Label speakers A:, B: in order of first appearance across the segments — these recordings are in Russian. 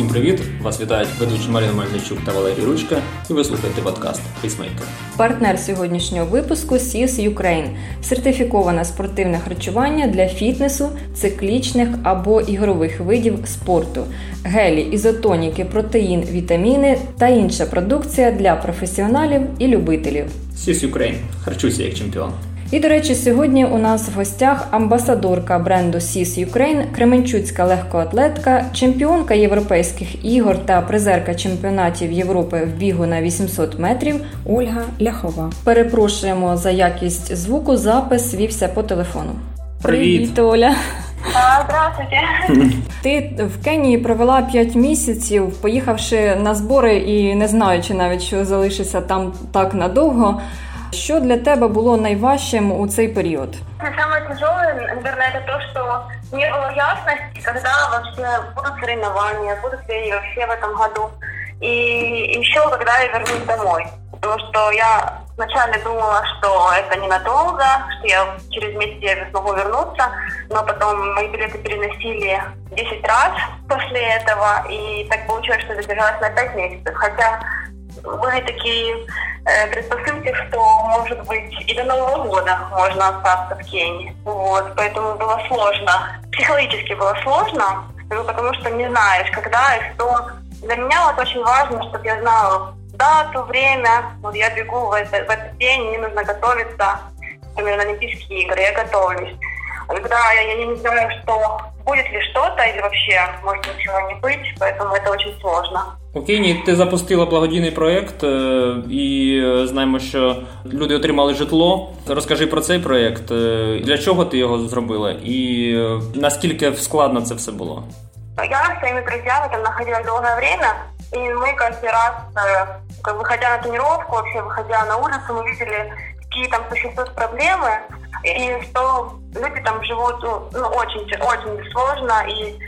A: Всім привіт! Вас вітають ведучі Марина Мельничук та Валерій Ручка, і ви слухаєте подкаст Пейсмейкер.
B: Партнер сьогоднішнього випуску SIS Ukraine – сертифіковане спортивне харчування для фітнесу, циклічних або ігрових видів спорту, гелі, ізотоніки, протеїн, вітаміни та інша продукція для професіоналів і любителів.
A: SIS Ukraine. Харчуйся як чемпіон.
B: І, до речі, сьогодні у нас в гостях амбасадорка бренду SIS Ukraine, Кременчуцька легкоатлетка, чемпіонка європейських ігор та призерка чемпіонатів Європи в бігу на 800 метрів Ольга Ляхова. Перепрошуємо за якість звуку. Запис вівся по телефону.
A: Привіт,
B: Оля.
C: А, Здравствуйте.
B: Ти в Кенії провела 5 місяців, поїхавши на збори і не знаючи навіть, що залишишся там так надовго. Що для тебе було найважчим у цей період?
C: Самое тяжелое, наверное, это то, что не было ясности, когда вообще будут соревнования, будут ли они вообще в этом году. И еще когда я вернусь домой. Потому что я вначале думала, что это ненадолго, что я через месяц я смогу вернуться, но потом мои билеты переносили 10 раз после этого, и так получилось, что задержалась на 5 месяцев. Хотя были такие э, предпосылки, что, может быть, и до Нового года можно остаться в Кении. Вот, поэтому было сложно. Психологически было сложно, ну, потому что не знаешь, когда и что. Для меня вот очень важно, чтобы я знала дату, время. Вот я бегу в, это, в этот день, мне нужно готовиться, например, на Олимпийские игры, я готовлюсь. А когда я, я не знаю, что будет ли что-то или вообще может ничего не быть, поэтому это очень сложно.
A: У Кенії ти запустила благодійний проєкт, е, і е, знаємо, що люди отримали житло. Розкажи про цей проєкт. Е, Для чого ти його зробила, і е, наскільки складно це все було?
C: Я с своими друзьями там находилась долгое время, и мы каждый раз, э, как выходя на тренировку, вообще выходя на улицу, мы видели, какие там существуют проблемы, И что люди там живут ну, ну, очень, очень сложно и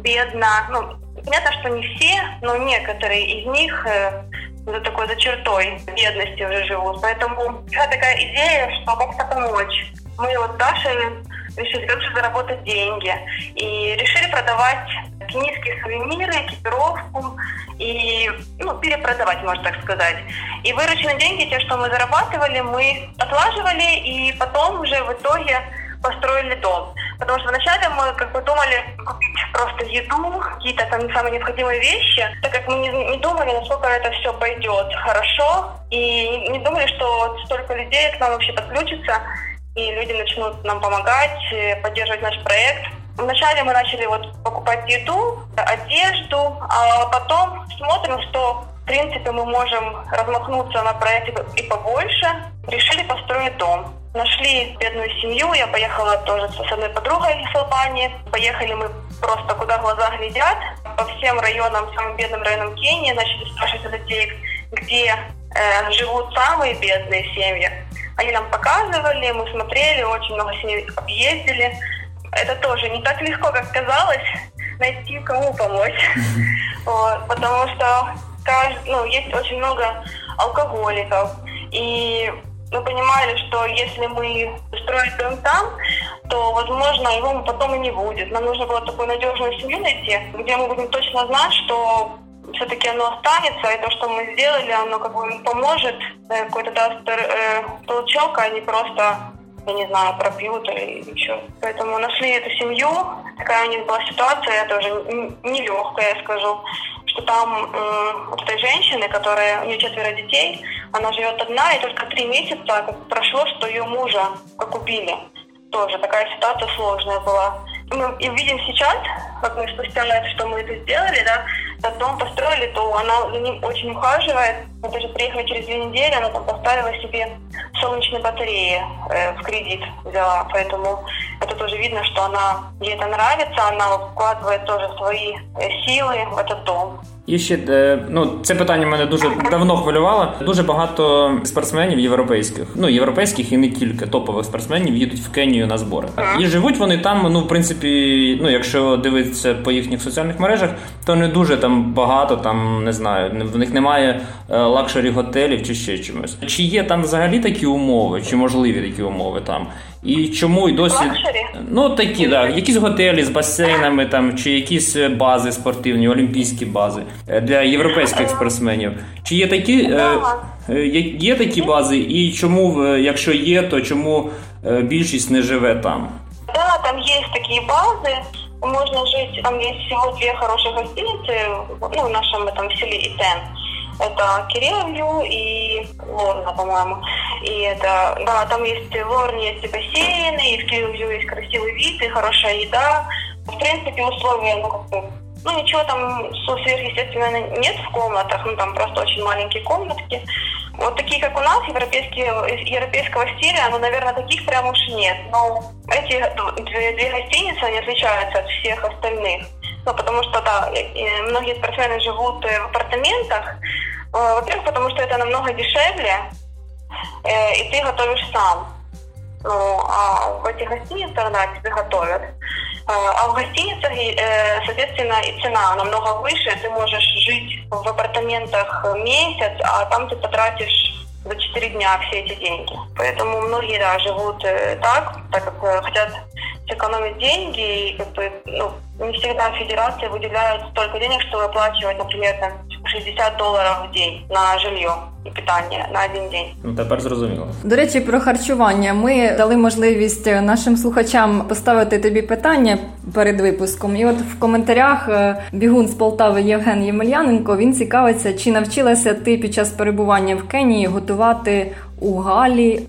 C: бедно. Ну, понятно, что не все, но некоторые из них э, за такой за чертой бедности уже живут. Поэтому вся такая идея, что как-то помочь. Мы вот с Дашей решили лучше заработать деньги и решили продавать кенийские сувениры, экипировку и ну, перепродавать, можно так сказать. И вырученные деньги, те, что мы зарабатывали, мы отлаживали и потом уже в итоге построили дом. Потому что вначале мы как бы думали купить просто еду, какие-то там самые необходимые вещи, так как мы не, не думали, насколько это все пойдет хорошо, и не думали, что столько людей к нам вообще подключится, и люди начнут нам помогать, э, поддерживать наш проект. Вначале мы начали вот покупать еду, одежду, а потом смотрим, что в принципе мы можем размахнуться на проекте и побольше. Решили построить дом. Нашли бедную семью, я поехала тоже с одной подругой из Албании. Поехали мы просто куда глаза глядят, по всем районам, самым бедным районам Кении, начали спрашивать людей, где э, живут самые бедные семьи. Они нам показывали, мы смотрели, очень много семей объездили. Это тоже не так легко, как казалось, найти кому помочь. Вот, потому что ну, есть очень много алкоголиков. И мы понимали, что если мы строим дом там, то, возможно, его потом и не будет. Нам нужно было такую надежную семью найти, где мы будем точно знать, что все-таки оно останется, и то, что мы сделали, оно как бы поможет, э, какой-то даст э, толчок, а не просто, я не знаю, пропьют или еще. Поэтому нашли эту семью, такая у них была ситуация, тоже нелегкая, я скажу, что там э, вот этой женщины, которая, у нее четверо детей, она живет одна, и только три месяца как прошло, что ее мужа как убили. Тоже такая ситуация сложная была. Мы и видим сейчас, как мы спустя лет, что мы это сделали, да, этот дом построили, то она за ним очень ухаживает. Мы даже приехали через две недели, она там поставила себе солнечные батареи э, в кредит взяла, поэтому это тоже видно, что она, ей это нравится, она вкладывает тоже свои э, силы в этот дом.
A: І ще е, ну це питання мене дуже давно хвилювало. Дуже багато спортсменів європейських, ну європейських і не тільки топових спортсменів їдуть в Кенію на збори. І живуть вони там. Ну, в принципі, ну якщо дивитися по їхніх соціальних мережах, то не дуже там багато. Там не знаю, в них немає е, luxury готелів чи ще чимось. Чи є там взагалі такі умови, чи можливі такі умови там? І чому й досі
C: Лакшері?
A: ну такі, да, якісь готелі з басейнами, там чи якісь бази спортивні, олімпійські бази е, для європейських спортсменів? Чи є такі е, е, є, є такі бази, і чому, е, якщо є, то чому е, більшість не живе там?
C: Да, там есть такие базы, можно жить, там есть всего две хорошие гостиницы, ну, в нашем этом селе Итен. Это Кирилловью и Лорна, по-моему. И это, да, там есть в Лорне есть и бассейны, и в Кирилловью есть красивый вид, и хорошая еда. В принципе, условия, ну, как ну, ничего там сверхъестественного нет в комнатах, ну, там просто очень маленькие комнатки. Вот такие, как у нас, европейские, европейского стиля, ну, наверное, таких прям уж нет. Но эти две, две гостиницы, они отличаются от всех остальных. Ну, потому что, да, многие спортсмены живут э, в апартаментах. Э, Во-первых, потому что это намного дешевле, э, и ты готовишь сам. Ну, а в этих гостиницах, да, тебе готовят. А а в гостиницах, э, соответственно, и цена намного выше. Ты можешь жить в апартаментах месяц, а там ты потратишь за 4 дня все эти деньги. Поэтому многие, да, живут э, так, так как э, хотят сэкономить деньги, и как бы, ну, не всегда федерация выделяет столько денег, чтобы оплачивать, например, там, 60 долларов в день на жилье и питание на один день.
A: Ну тепер зрозуміло.
B: До речі, про харчування. Ми дали можливість нашим слухачам поставити тобі питання перед випуском. І от в коментарях е, бігун з Полтави Євген Ємельяненко він цікавиться, чи навчилася ти під час перебування в Кенії готувати у Галі.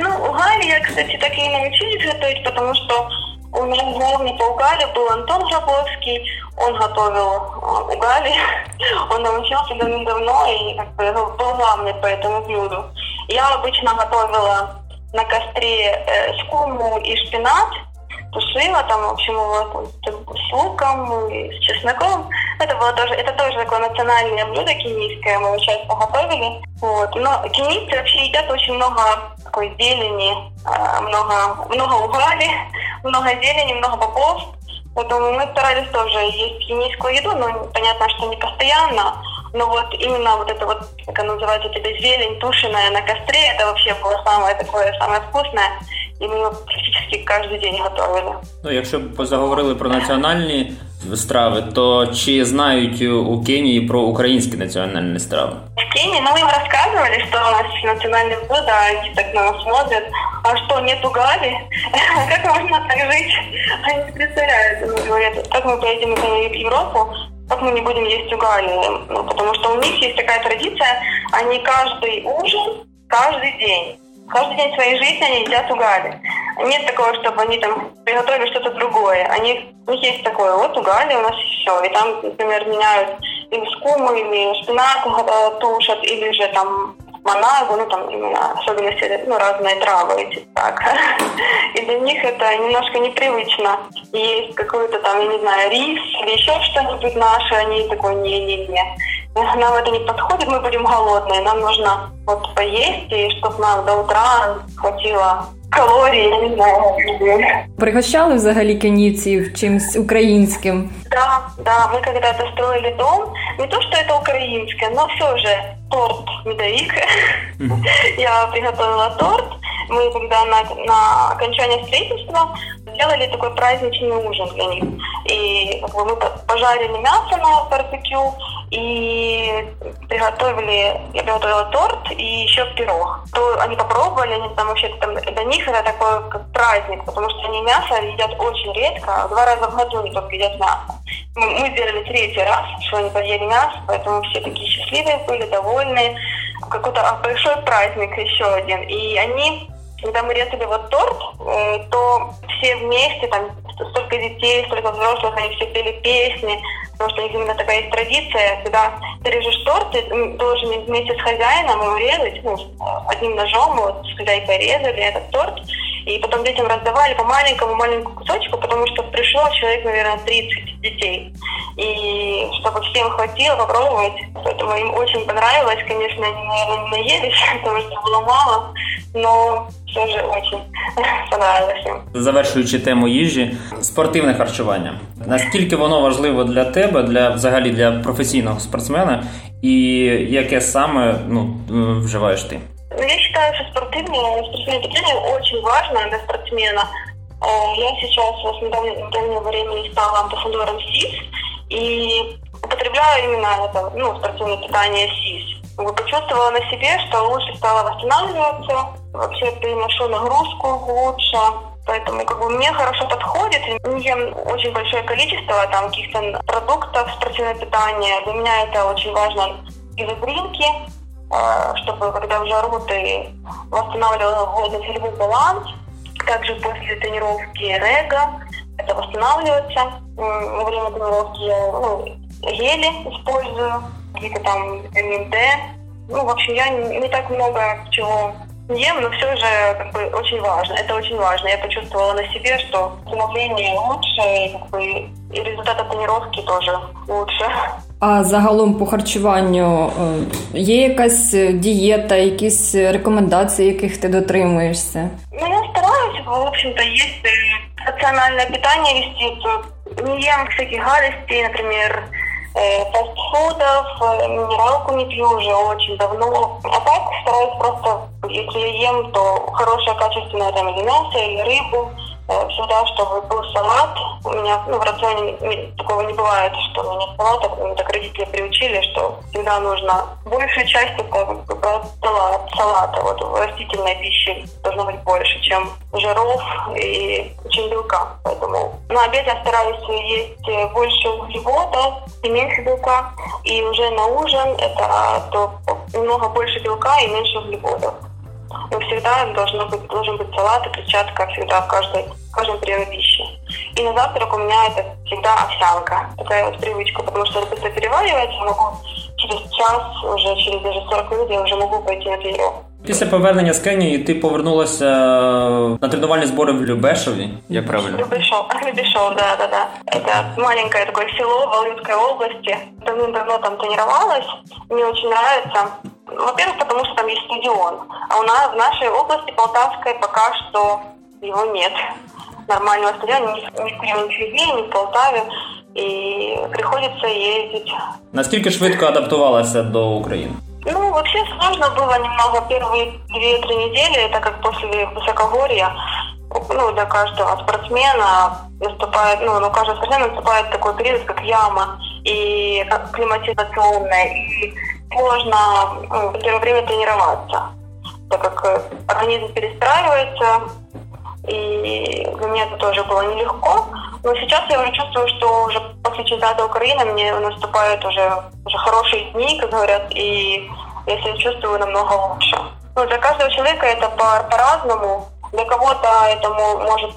C: Ну, угаль я, кстати, так и не научилась готовить, потому что у нас главный по был Антон Гробовский, он готовил э, угали, он научился давным-давно и как бы, был главный по этому блюду. Я обычно готовила на костре э, скуму и шпинат, тушила там, в общем, его с луком и с чесноком. Это было тоже, это тоже такое национальное блюдо кенийское, мы его часто готовили. Вот. Но кенийцы вообще едят очень много такой зелени, э, много, много угали, много зелени, много бобов. Поэтому мы старались тоже есть кенийскую еду, но понятно, что не постоянно. Но вот именно вот это вот, как она называется, эта зелень тушеная на костре, это вообще было самое такое, самое вкусное. И мы его практически каждый день готовили.
A: Ну, якщо б заговорили про національні страви, то чи знають у Кенії про українські національні страви?
C: В Кении, ну, мы им рассказывали, что у нас национальное блюдо, они так на нас смотрят. А что, нет угали? Как можно так жить? Они не представляют. Они говорят, как мы поедем в Европу, как мы не будем есть угали? Ну, потому что у них есть такая традиция, они каждый ужин, каждый день, каждый день своей жизни они едят угали. Нет такого, чтобы они там приготовили что-то другое. Они, у них есть такое, вот угали у нас все. И там, например, меняют или скуму, или шпинат э, тушат, или же там манагу, ну там именно особенно если ну, разные травы эти так. И для них это немножко непривычно. Есть какой-то там, я не знаю, рис или еще что-нибудь наше, они такой не-не-не. Нам это не подходит, мы будем голодные, нам нужно вот поесть, и чтобы нам до утра хватило калорий, я не знаю.
B: Пригощали взагалі кенійців чимсь українським.
C: Да, да, мы когда-то строили дом. Не то, что это украинское, но все же торт медовик. Я приготовила торт. Мы когда на, на окончание строительства сделали такой праздничный ужин для них. И как бы, мы пожарили мясо на барбекю и приготовили, я приготовила торт и еще пирог. То они попробовали, они там вообще там для них это такой как праздник, потому что они мясо едят очень редко, два раза в году они только едят мясо. Мы, мы сделали третий раз, что они поели мясо, поэтому все такие счастливые были, довольные. Какой-то а, большой праздник еще один. И они, когда мы резали вот торт, э, то все вместе, там столько детей, столько взрослых, они все пели песни, потому что у них именно такая есть традиция, когда ты режешь торт, ты должен вместе с хозяином его резать, ну, одним ножом, вот, с хозяйкой резали этот торт, и потом детям раздавали по маленькому маленькому кусочку, потому что пришло человек, наверное, 30 детей. И чтобы всем хватило попробовать. Поэтому им очень понравилось. Конечно, они, наверное, наелись, потому что было мало. Но все же очень понравилось им.
A: Завершуючи тему їжі, спортивне харчування. Наскільки воно важливо для тебе, для взагалі для професійного спортсмена, і яке саме ну, вживаєш ти?
C: Ну, я считаю, что спортивное, спортивное питание очень важно для спортсмена. Э, я сейчас с недавнего времени стала амбассадором СИС и употребляю именно это, ну, спортивное питание СИС. Почувствовала на себе, что лучше стала восстанавливаться, вообще переношу нагрузку лучше, поэтому как бы мне хорошо подходит. Ем очень большое количество там каких-то продуктов спортивного питания. Для меня это очень важно изодринки, э, чтобы когда в жару ты восстанавливала водно-солевой баланс. Также после тренировки рега это восстанавливается. Во время тренировки я ну, гели использую какие-то там витамин D. Ну, в общем, я не так много чего ем, но все же как бы очень важно. Это очень важно. Я почувствовала на себе, что становление лучше, и, как бы, и результаты тренировки тоже лучше.
B: А загалом по харчуванню є якась дієта, якісь рекомендації, яких ти дотримуєшся?
C: Ну, я стараюсь, в общем-то, есть рациональное питание вести. Не ем всяких гадостей, например, Э, фастфудов, э, минералку не пью уже очень давно. А так стараюсь просто, если ем, то хорошее качественное там или мясо, или рыбу, э, всегда, чтобы был салат. У меня ну, в рационе такого не бывает, что у меня нет салата. Мне так родители приучили, что всегда нужно большую часть это салат, салата. Вот растительной пищи должно быть больше, чем жиров и чем белка. Поэтому на обед я стараюсь есть больше углеводов и меньше белка. И уже на ужин это то немного больше белка и меньше углеводов. Но всегда должно быть, должен быть салат и клетчатка всегда в, каждой, в каждом приеме пищи. И на завтрак у меня это всегда овсянка. Такая вот привычка, потому что это быстро переваривается. Могу через час, уже через даже 40 минут я уже могу пойти на тренировку.
A: Після повернення з Кенії ти повернулася на тренувальні збори в Любешові. Як правильно?
C: Любешов, Любешов, да, да, да. Это маленькое такое село в Волынской области. Давным-давно там тренировалась. Мне очень нравится. Во-первых, потому что там есть стадион. А у нас в нашей области Полтавской пока что его нет. Нормального стадиона ни в Кременчуге, ни в Полтаве. И приходится ездить.
A: Наскільки швидко адаптувалася до України?
C: Ну, вообще сложно было немного первые две-три недели, так как после высокогорья ну, для каждого спортсмена наступает, ну, у каждого спортсмена наступает такой период, как яма, и климатизационная, и в первое время тренироваться, так как э, организм перестраивается, и меня это тоже было нелегко. Но сейчас я уже чувствую, что уже после чемпионата Украины мне наступают уже, уже хорошие дни, как говорят, и я себя чувствую намного лучше. Ну, для каждого человека это по- по-разному. Для кого-то это может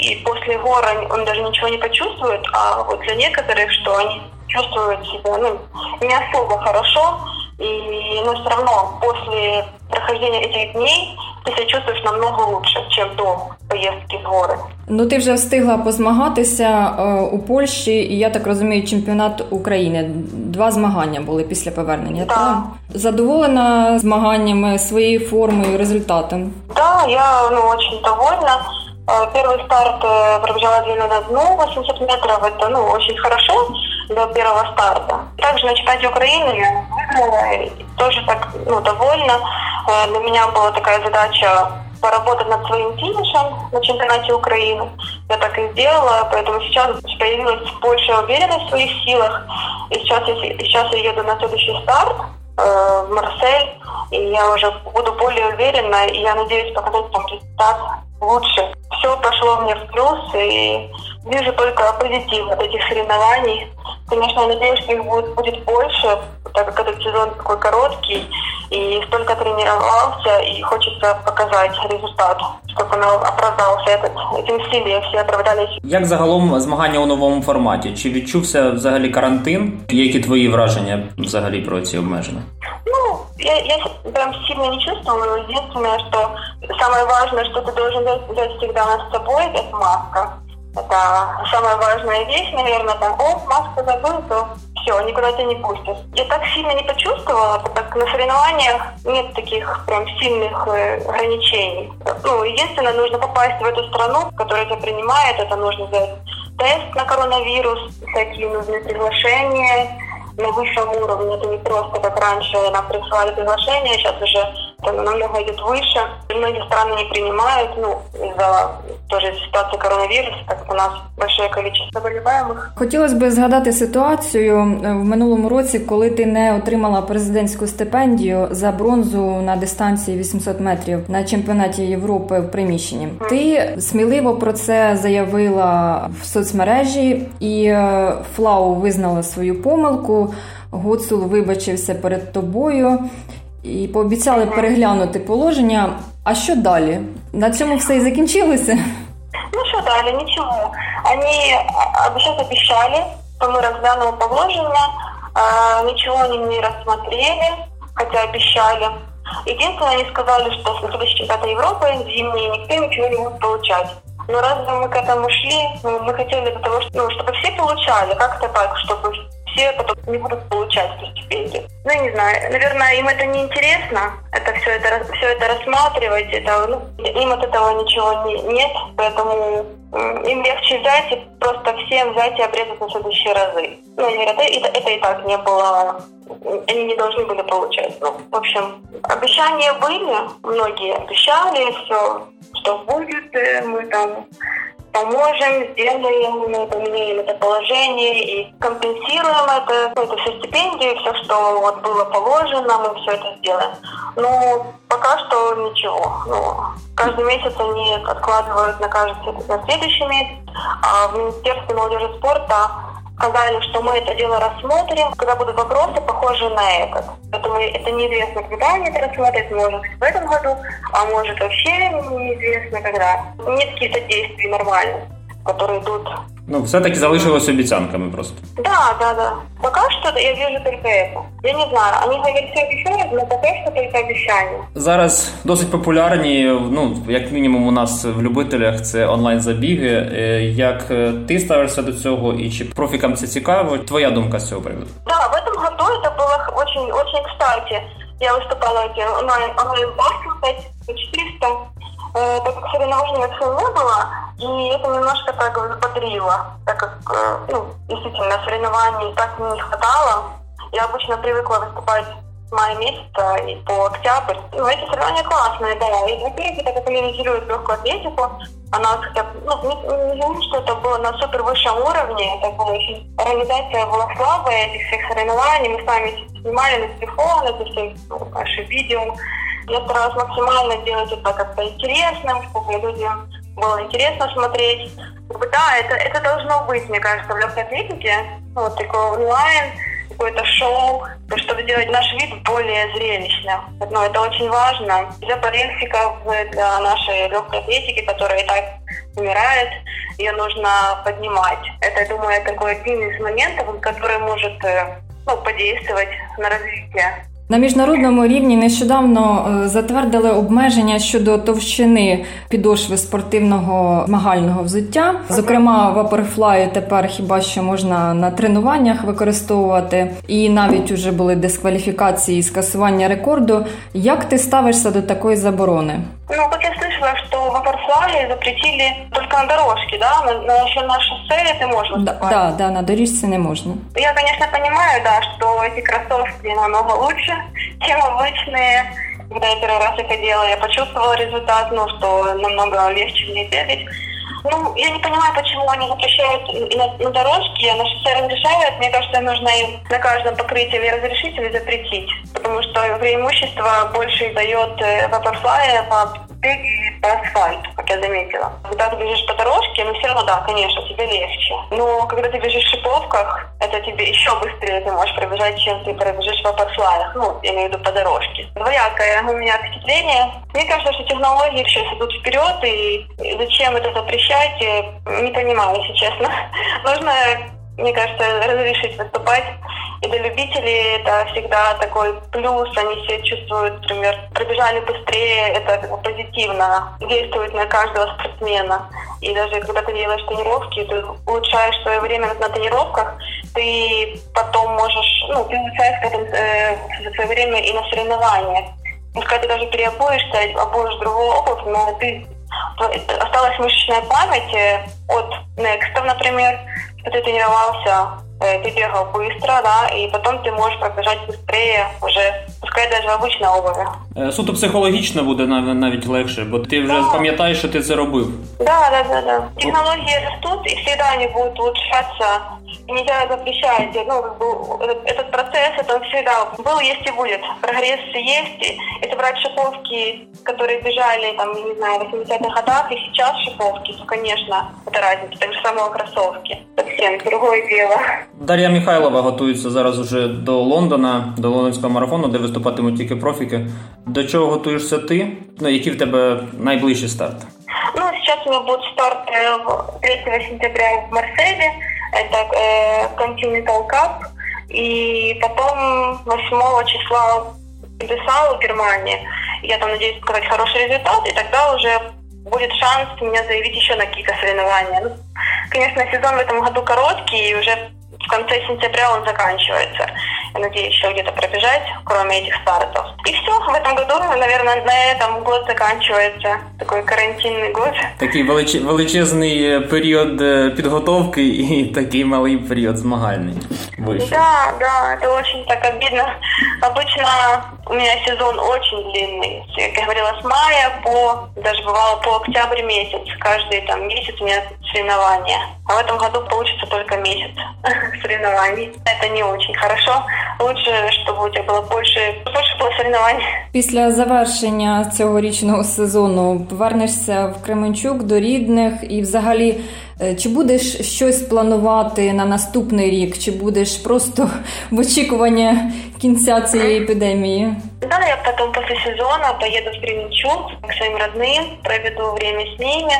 C: и после гора он даже ничего не почувствует, а вот для некоторых, что они чувствуют себя ну, не особо хорошо, и, но все равно после прохождения этих дней ти себе чувствуєш намного лучше, ніж до поїздки в гори.
B: Ну ти вже встигла позмагатися е, у Польщі, і я так розумію, чемпіонат України. Два змагання були після повернення.
C: Да.
B: Так? Задоволена змаганнями, своєю формою, результатом?
C: Да, я ну, очень довольна. Э, первый старт э, пробежала длину на дну 80 метров. Это ну, очень хорошо Для первого старта. Также на чемпионате Украины я и тоже так ну, довольна. Э, для меня была такая задача поработать над своим финишем на чемпионате Украины. Я так и сделала, поэтому сейчас появилась большая уверенность в своих силах. И сейчас, я, сейчас я еду на следующий старт э, в Марсель, и я уже буду более уверена, и я надеюсь показать там результат лучше. Все пошло мне в плюс, и вижу только позитив от этих соревнований. Конечно, я надеюсь, что их будет, будет больше, так как этот сезон такой короткий, и столько тренировался, и хочется показать результат, чтобы он оправдался, этот, эти усилия все оправдались.
A: Як загалом змагання у новому форматі? Чи відчувся взагалі карантин? Які твої враження взагалі про ці обмеження?
C: Ну, я, я прям сильно не чувствую. Единственное, что самое важное, что ты должен взять всегда с собой, это маска. Это самая важная вещь, наверное, там, о, маску забыл, то все, никуда тебя не пустят. Я так сильно не почувствовала, так на соревнованиях нет таких прям сильных э, ограничений. Ну, единственное, нужно попасть в эту страну, которая тебя принимает, это нужно сделать тест на коронавирус, всякие нужны приглашения, на высшем уровне. Это не просто, как раньше нам присылали приглашение, сейчас уже это намного идет выше. Многие страны не принимают, ну, из-за тоже ситуации коронавируса, так как у нас большое количество заболіваємих.
B: Хотілося б згадати ситуацію е, в минулому році, коли ти не отримала президентську стипендію за бронзу на дистанції 800 метрів на чемпіонаті Європи в приміщенні. Ти сміливо про це заявила в соцмережі, і е, Флау визнала свою помилку. Гуцул вибачився перед тобою і пообіцяли переглянути положення. А що далі? На цьому все і закінчилося?
C: Ну что дали, ничего. Они а, сейчас обещали, что мы разглянем положение, а, ничего они не рассмотрели, хотя обещали. Единственное, они сказали, что с следующей чемпионата Европы зимние никто ничего не будет получать. Но разве мы к этому шли? Ну, мы хотели для того, что, ну, чтобы все получали, как-то так, чтобы все потом не будут получать эту стипендию. Ну, я не знаю, наверное, им это не интересно, это все это, все это рассматривать, это, ну, им от этого ничего не, нет, поэтому им легче взять и просто всем взять и обрезать на следующие разы. Ну, они говорят, это, это и так не было, они не должны были получать. Ну, в общем, обещания были, многие обещали все, что будет, э, мы там поможем, сделаем, поменяем это положение и компенсируем это, ну, это все стипендии, все, что вот было положено, мы все это сделаем. Но пока что ничего. Ну, каждый месяц они откладывают на каждый на следующий месяц, а в Министерстве молодежи спорта сказали, что мы это дело рассмотрим, когда будут вопросы, похожие на этот. Поэтому это неизвестно, когда они это рассмотрят, может быть в этом году, а может вообще неизвестно когда. Нет каких-то действий нормальных, которые идут
A: Ну, все-таки залишилось обіцянками просто.
C: Да, да, да. Пока что я вижу только это. Я не знаю, они говорят, все обещают, но пока что только обещания.
A: Зараз досить популярні, ну як мінімум, у нас в любителях це онлайн-забіги. Е, Як е, ти ставишся до цього, і чи профікам це цікаво? Твоя думка з цього приводу?
C: Да, в этом году это было очень, очень кстати. Я выступала эти онлайн, онлайн-баскетбол 5 400, э, так как соревнований вообще не было, И это немножко так взбодрило, так как, э, ну, действительно, соревнований так не хватало. Я обычно привыкла выступать с мая месяца и по октябрь. Ну, эти соревнования классные, да. И, во-первых, они реализируют легкую атлетику, она хотя ну, не, не знаю, что это было на супер высшем уровне, это было организация была слабая этих всех соревнований, мы сами снимали на телефон, это все ну, наши видео. Я старалась максимально делать это как-то интересным, чтобы людям было интересно смотреть. Да, это, это должно быть, мне кажется, в легкой атлетике, ну, вот такой онлайн, какое-то шоу, чтобы сделать наш вид более зрелищным. Но это очень важно для болельщиков, для нашей легкой атлетики, которая и так умирает, ее нужно поднимать. Это, я думаю, такой один из моментов, который может ну, подействовать на развитие
B: На міжнародному рівні нещодавно е, затвердили обмеження щодо товщини підошви спортивного змагального взуття. Зокрема, ваперфлаю тепер хіба що можна на тренуваннях використовувати, і навіть уже були дискваліфікації і скасування рекорду. Як ти ставишся до такої заборони?
C: Ну, как я слышала, что в ваперфлае запретили только на дорожке, да? На, на, на шоссе это можно
B: Да, да, да, на доріжці не можна.
C: Я, конечно, понимаю, да, что эти кроссовки намного лучше, чем обычные. Когда я первый раз их одела, я почувствовала результат, ну, что намного легче мне бегать. Ну, я не понимаю, почему они запрещают на, на дорожке, а на шоссе разрешают. Мне кажется, нужно им на каждом покрытии или разрешить, или запретить. Потому что преимущество больше дает э, ваперфлая по асфальту, как я заметила. Когда ты бежишь по дорожке, ну все равно, да, конечно, тебе легче. Но когда ты бежишь в шиповках, это тебе еще быстрее ты можешь пробежать, чем ты пробежишь в ваперфлаях. Ну, я имею в виду по дорожке. Двоякое у меня впечатление. Мне кажется, что технологии сейчас идут вперед, и зачем это запрещать, не понимаю, если честно. Нужно, мне кажется, разрешить выступать И для любителей это всегда такой плюс, они себя чувствуют, например, пробежали быстрее, это позитивно действует на каждого спортсмена. И даже когда ты делаешь тренировки, ты улучшаешь свое время на тренировках, ты потом можешь, ну, ты улучшаешь потом э, свое время и на соревнованиях. Пускай ты даже переобуешься, обуешь другую обувь, но ты осталась мышечная память э, от Next, например, ты тренировался Э, ты бегал быстро, да, и потом ты можешь пробежать быстрее уже, пускай даже в обычной обуви.
A: Е, суто психологічно буде навіть легше, бо ти вже да. пам'ятаєш, що ти це робив.
C: Да, да, да, да. Технологии растут, и всегда они будут улучшаться. И нельзя запрещать. Ну, этот процесс, это всегда был, есть и будет. Прогресс есть. И если брать шиповки, которые бежали, там, не знаю, в 80-х годах, и сейчас шиповки, то, конечно, это разница. Так же самое кроссовки. Совсем другое дело.
A: Дар'я Михайлова готується зараз уже до Лондона, до лондонського марафону, де виступатимуть тільки профіки. До чого готуєшся ти? Ну, які в тебе найближчі старти?
C: Ну, сейчас у меня будет старт 3 сентября в Марселе. Это э, Continental Cup. И потом 8 числа Бесау, Германия. Я там надеюсь показать хороший результат, и тогда уже будет шанс меня заявить еще на какие-то соревнования. Ну, конечно, сезон в этом году короткий, и уже в конце сентября он заканчивается. Я надеюсь, еще где-то пробежать, кроме этих стартов. И все, в этом году, наверное, на этом год заканчивается. Такой карантинный год.
A: Такий велич... величезний період підготовки і такий малий період змагальний.
C: Вышел. Да, да, это очень так обидно. Обычно у меня сезон очень длинный. Как я говорила, с мая по, даже бывало по октябрь месяц. Каждый там месяц у меня соревнования. А в этом году получится только месяц соревнований. Это не очень хорошо. Лучше, чтобы у тебя было больше, больше было соревнований.
B: Після завершення цьогорічного сезону повернешся в Кременчук до рідних і взагалі. Чи будеш щось планувати на наступний рік, чи будеш просто в очікування кінця цієї епідемії?
C: Да, я потом после сезона поеду в Кременчуг к своим родным, проведу время с ними.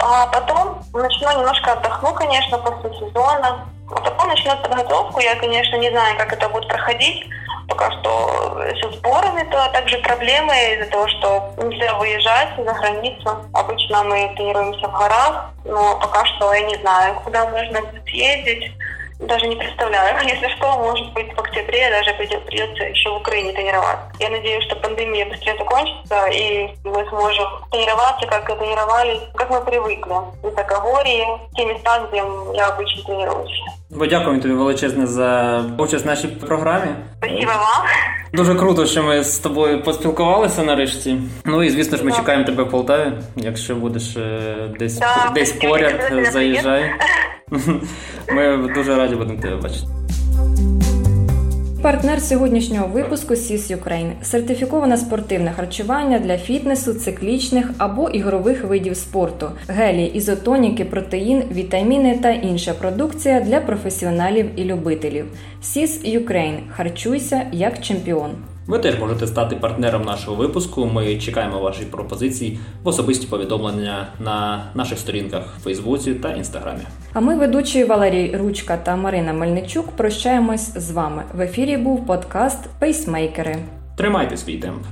C: А потом начну немножко отдохну, конечно, после сезона. А потом начнет подготовку. Я, конечно, не знаю, как это будет проходить. Пока что со сборами, то также проблемы из-за того, что нельзя выезжать за границу. Обычно мы тренируемся в горах, но пока что я не знаю, куда можно будет ездить. Даже не представляю. Если что, может быть, в октябре даже придется еще в Украине тренироваться. Я надеюсь, что пандемия быстрее закончится, и мы сможем тренироваться, как тренировались, как мы привыкли. В Высокогорье, те места, где я обычно тренируюсь.
A: Бо дякую тобі величезне за участь в нашій програмі.
C: Спасибо вам.
A: Дуже круто, що ми з тобою поспілкувалися нарешті. Ну і звісно ж, ми чекаємо тебе в Полтаві. Якщо будеш десь
C: да,
A: десь поряд, заїжджай. Ми дуже раді будемо тебе бачити.
B: Партнер сьогоднішнього випуску Сіс Ukraine – сертифіковане спортивне харчування для фітнесу, циклічних або ігрових видів спорту, гелі, ізотоніки, протеїн, вітаміни та інша продукція для професіоналів і любителів. Сіс Ukraine – харчуйся як чемпіон.
A: Ви теж можете стати партнером нашого випуску. Ми чекаємо ваші пропозиції в особисті повідомлення на наших сторінках в Фейсбуці та Інстаграмі.
B: А ми, ведучі Валерій Ручка та Марина Мельничук, прощаємось з вами. В ефірі був подкаст Пейсмейкери.
A: Тримайте свій темп.